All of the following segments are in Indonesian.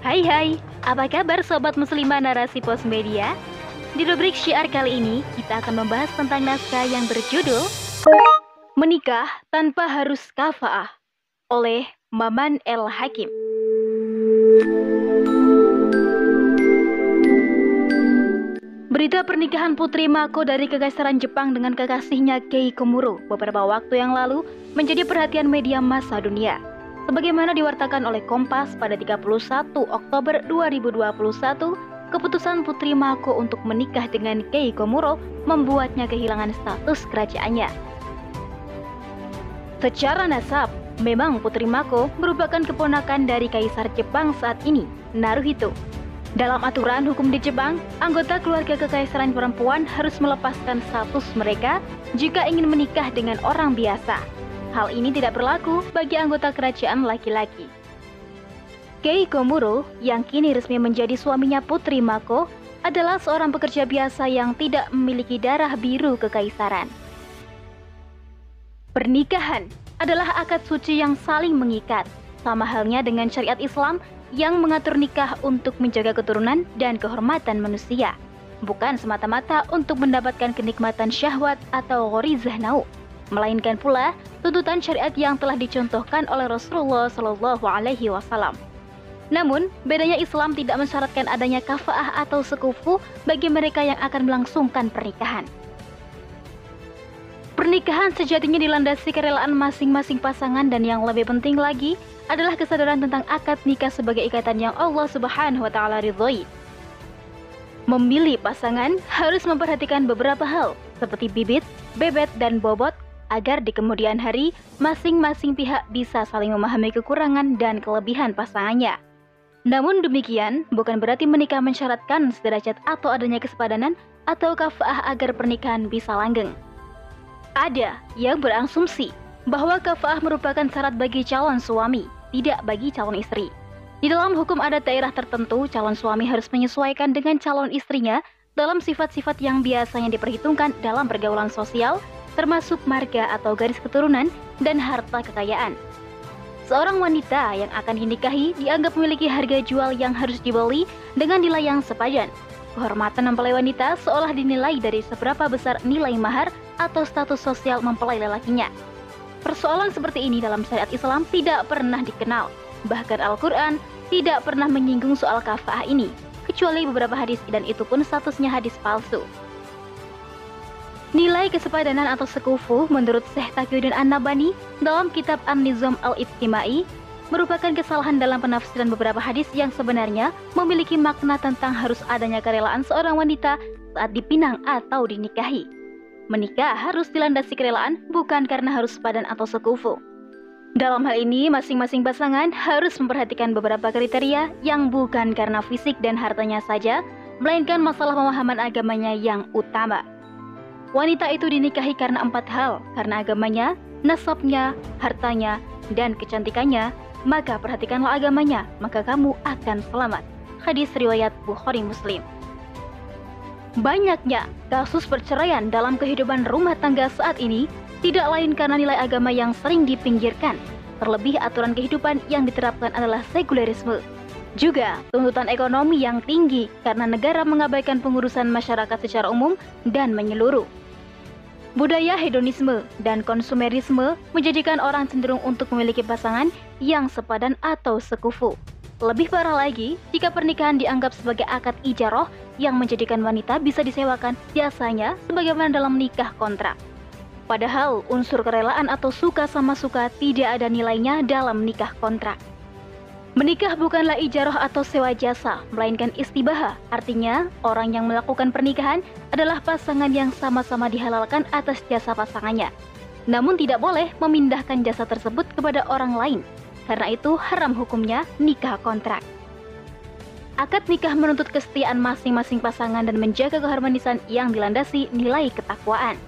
Hai hai, apa kabar sobat muslimah narasi pos media? Di rubrik syiar kali ini, kita akan membahas tentang naskah yang berjudul Menikah Tanpa Harus Kafaah oleh Maman El Hakim. Berita pernikahan Putri Mako dari Kekaisaran Jepang dengan kekasihnya Kei Komuro beberapa waktu yang lalu menjadi perhatian media massa dunia sebagaimana diwartakan oleh Kompas pada 31 Oktober 2021, keputusan Putri Mako untuk menikah dengan Kei Komuro membuatnya kehilangan status kerajaannya. Secara nasab, memang Putri Mako merupakan keponakan dari Kaisar Jepang saat ini, Naruhito. Dalam aturan hukum di Jepang, anggota keluarga kekaisaran perempuan harus melepaskan status mereka jika ingin menikah dengan orang biasa. Hal ini tidak berlaku bagi anggota kerajaan laki-laki. Kei Komuro, yang kini resmi menjadi suaminya Putri Mako, adalah seorang pekerja biasa yang tidak memiliki darah biru kekaisaran. Pernikahan adalah akad suci yang saling mengikat, sama halnya dengan syariat Islam yang mengatur nikah untuk menjaga keturunan dan kehormatan manusia, bukan semata-mata untuk mendapatkan kenikmatan syahwat atau ghorizah nau melainkan pula tuntutan syariat yang telah dicontohkan oleh Rasulullah Shallallahu Alaihi Wasallam. Namun, bedanya Islam tidak mensyaratkan adanya kafaah atau sekufu bagi mereka yang akan melangsungkan pernikahan. Pernikahan sejatinya dilandasi kerelaan masing-masing pasangan dan yang lebih penting lagi adalah kesadaran tentang akad nikah sebagai ikatan yang Allah Subhanahu wa taala ridhoi. Memilih pasangan harus memperhatikan beberapa hal seperti bibit, bebet, dan bobot agar di kemudian hari masing-masing pihak bisa saling memahami kekurangan dan kelebihan pasangannya. Namun demikian, bukan berarti menikah mensyaratkan sederajat atau adanya kesepadanan atau kafaah agar pernikahan bisa langgeng. Ada yang berasumsi bahwa kafaah merupakan syarat bagi calon suami, tidak bagi calon istri. Di dalam hukum adat daerah tertentu, calon suami harus menyesuaikan dengan calon istrinya dalam sifat-sifat yang biasanya diperhitungkan dalam pergaulan sosial termasuk marga atau garis keturunan dan harta kekayaan. Seorang wanita yang akan dinikahi dianggap memiliki harga jual yang harus dibeli dengan nilai yang sepadan. Kehormatan mempelai wanita seolah dinilai dari seberapa besar nilai mahar atau status sosial mempelai lelakinya. Persoalan seperti ini dalam syariat Islam tidak pernah dikenal. Bahkan Al-Quran tidak pernah menyinggung soal kafah ini, kecuali beberapa hadis dan itu pun statusnya hadis palsu. Nilai kesepadanan atau sekufu menurut Syekh Taqiyuddin An-Nabani dalam kitab An-Nizam Al-Ibtimai merupakan kesalahan dalam penafsiran beberapa hadis yang sebenarnya memiliki makna tentang harus adanya kerelaan seorang wanita saat dipinang atau dinikahi. Menikah harus dilandasi kerelaan bukan karena harus sepadan atau sekufu. Dalam hal ini, masing-masing pasangan harus memperhatikan beberapa kriteria yang bukan karena fisik dan hartanya saja, melainkan masalah pemahaman agamanya yang utama. Wanita itu dinikahi karena empat hal, karena agamanya, nasabnya, hartanya, dan kecantikannya, maka perhatikanlah agamanya, maka kamu akan selamat. Hadis riwayat Bukhari Muslim. Banyaknya kasus perceraian dalam kehidupan rumah tangga saat ini tidak lain karena nilai agama yang sering dipinggirkan, terlebih aturan kehidupan yang diterapkan adalah sekulerisme. Juga tuntutan ekonomi yang tinggi karena negara mengabaikan pengurusan masyarakat secara umum dan menyeluruh. Budaya hedonisme dan konsumerisme menjadikan orang cenderung untuk memiliki pasangan yang sepadan atau sekufu. Lebih parah lagi, jika pernikahan dianggap sebagai akad ijaroh yang menjadikan wanita bisa disewakan biasanya sebagaimana dalam nikah kontrak. Padahal unsur kerelaan atau suka sama suka tidak ada nilainya dalam nikah kontrak. Menikah bukanlah ijarah atau sewa jasa, melainkan istibaha. Artinya, orang yang melakukan pernikahan adalah pasangan yang sama-sama dihalalkan atas jasa pasangannya. Namun tidak boleh memindahkan jasa tersebut kepada orang lain. Karena itu haram hukumnya nikah kontrak. Akad nikah menuntut kesetiaan masing-masing pasangan dan menjaga keharmonisan yang dilandasi nilai ketakwaan.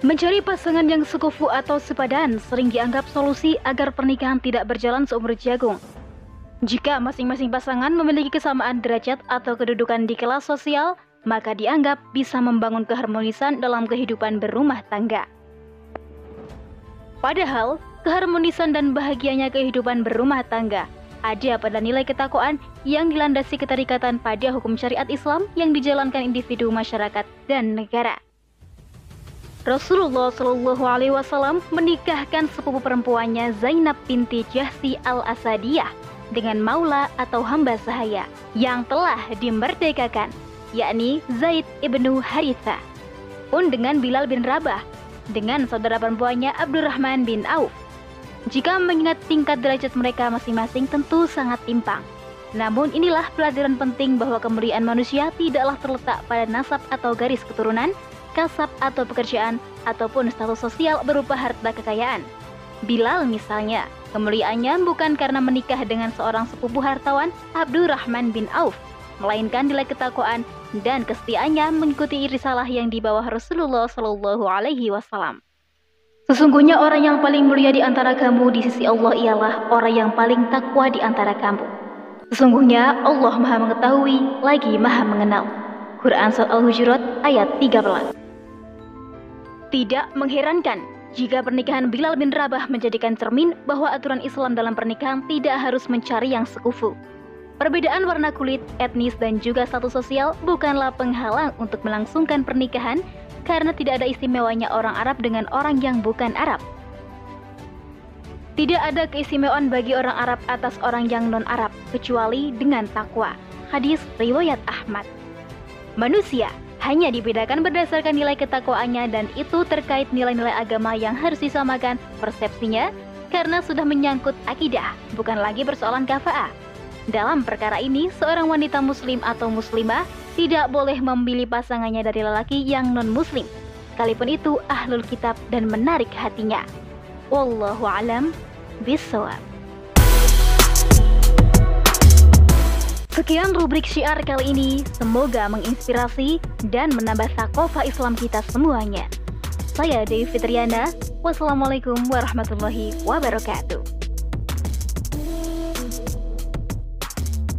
Mencari pasangan yang sekufu atau sepadan sering dianggap solusi agar pernikahan tidak berjalan seumur jagung. Jika masing-masing pasangan memiliki kesamaan derajat atau kedudukan di kelas sosial, maka dianggap bisa membangun keharmonisan dalam kehidupan berumah tangga. Padahal, keharmonisan dan bahagianya kehidupan berumah tangga ada pada nilai ketakwaan yang dilandasi keterikatan pada hukum syariat Islam yang dijalankan individu masyarakat dan negara. Rasulullah Shallallahu Alaihi Wasallam menikahkan sepupu perempuannya Zainab binti Jahsi al Asadiyah dengan Maula atau hamba sahaya yang telah dimerdekakan, yakni Zaid ibnu Haritha. Pun dengan Bilal bin Rabah, dengan saudara perempuannya Abdurrahman bin Auf jika mengingat tingkat derajat mereka masing-masing tentu sangat timpang. Namun inilah pelajaran penting bahwa kemuliaan manusia tidaklah terletak pada nasab atau garis keturunan, kasab atau pekerjaan, ataupun status sosial berupa harta kekayaan. Bilal misalnya, kemuliaannya bukan karena menikah dengan seorang sepupu hartawan Abdurrahman bin Auf, melainkan nilai ketakwaan dan kesetiaannya mengikuti risalah yang dibawa Rasulullah Shallallahu Alaihi Wasallam. Sesungguhnya orang yang paling mulia di antara kamu di sisi Allah ialah orang yang paling takwa di antara kamu. Sesungguhnya Allah Maha Mengetahui lagi Maha Mengenal. Quran Surat Al-Hujurat ayat 13. Tidak mengherankan jika pernikahan Bilal bin Rabah menjadikan cermin bahwa aturan Islam dalam pernikahan tidak harus mencari yang sekufu. Perbedaan warna kulit, etnis, dan juga status sosial bukanlah penghalang untuk melangsungkan pernikahan karena tidak ada istimewanya orang Arab dengan orang yang bukan Arab. Tidak ada keistimewaan bagi orang Arab atas orang yang non-Arab kecuali dengan takwa. Hadis riwayat Ahmad. Manusia hanya dibedakan berdasarkan nilai ketakwaannya dan itu terkait nilai-nilai agama yang harus disamakan persepsinya karena sudah menyangkut akidah, bukan lagi persoalan kafa'ah. Dalam perkara ini, seorang wanita muslim atau muslimah tidak boleh memilih pasangannya dari lelaki yang non-muslim, sekalipun itu ahlul kitab dan menarik hatinya. Wallahu alam bisawab. Sekian rubrik syiar kali ini, semoga menginspirasi dan menambah sakofa Islam kita semuanya. Saya Dewi Fitriana, wassalamualaikum warahmatullahi wabarakatuh.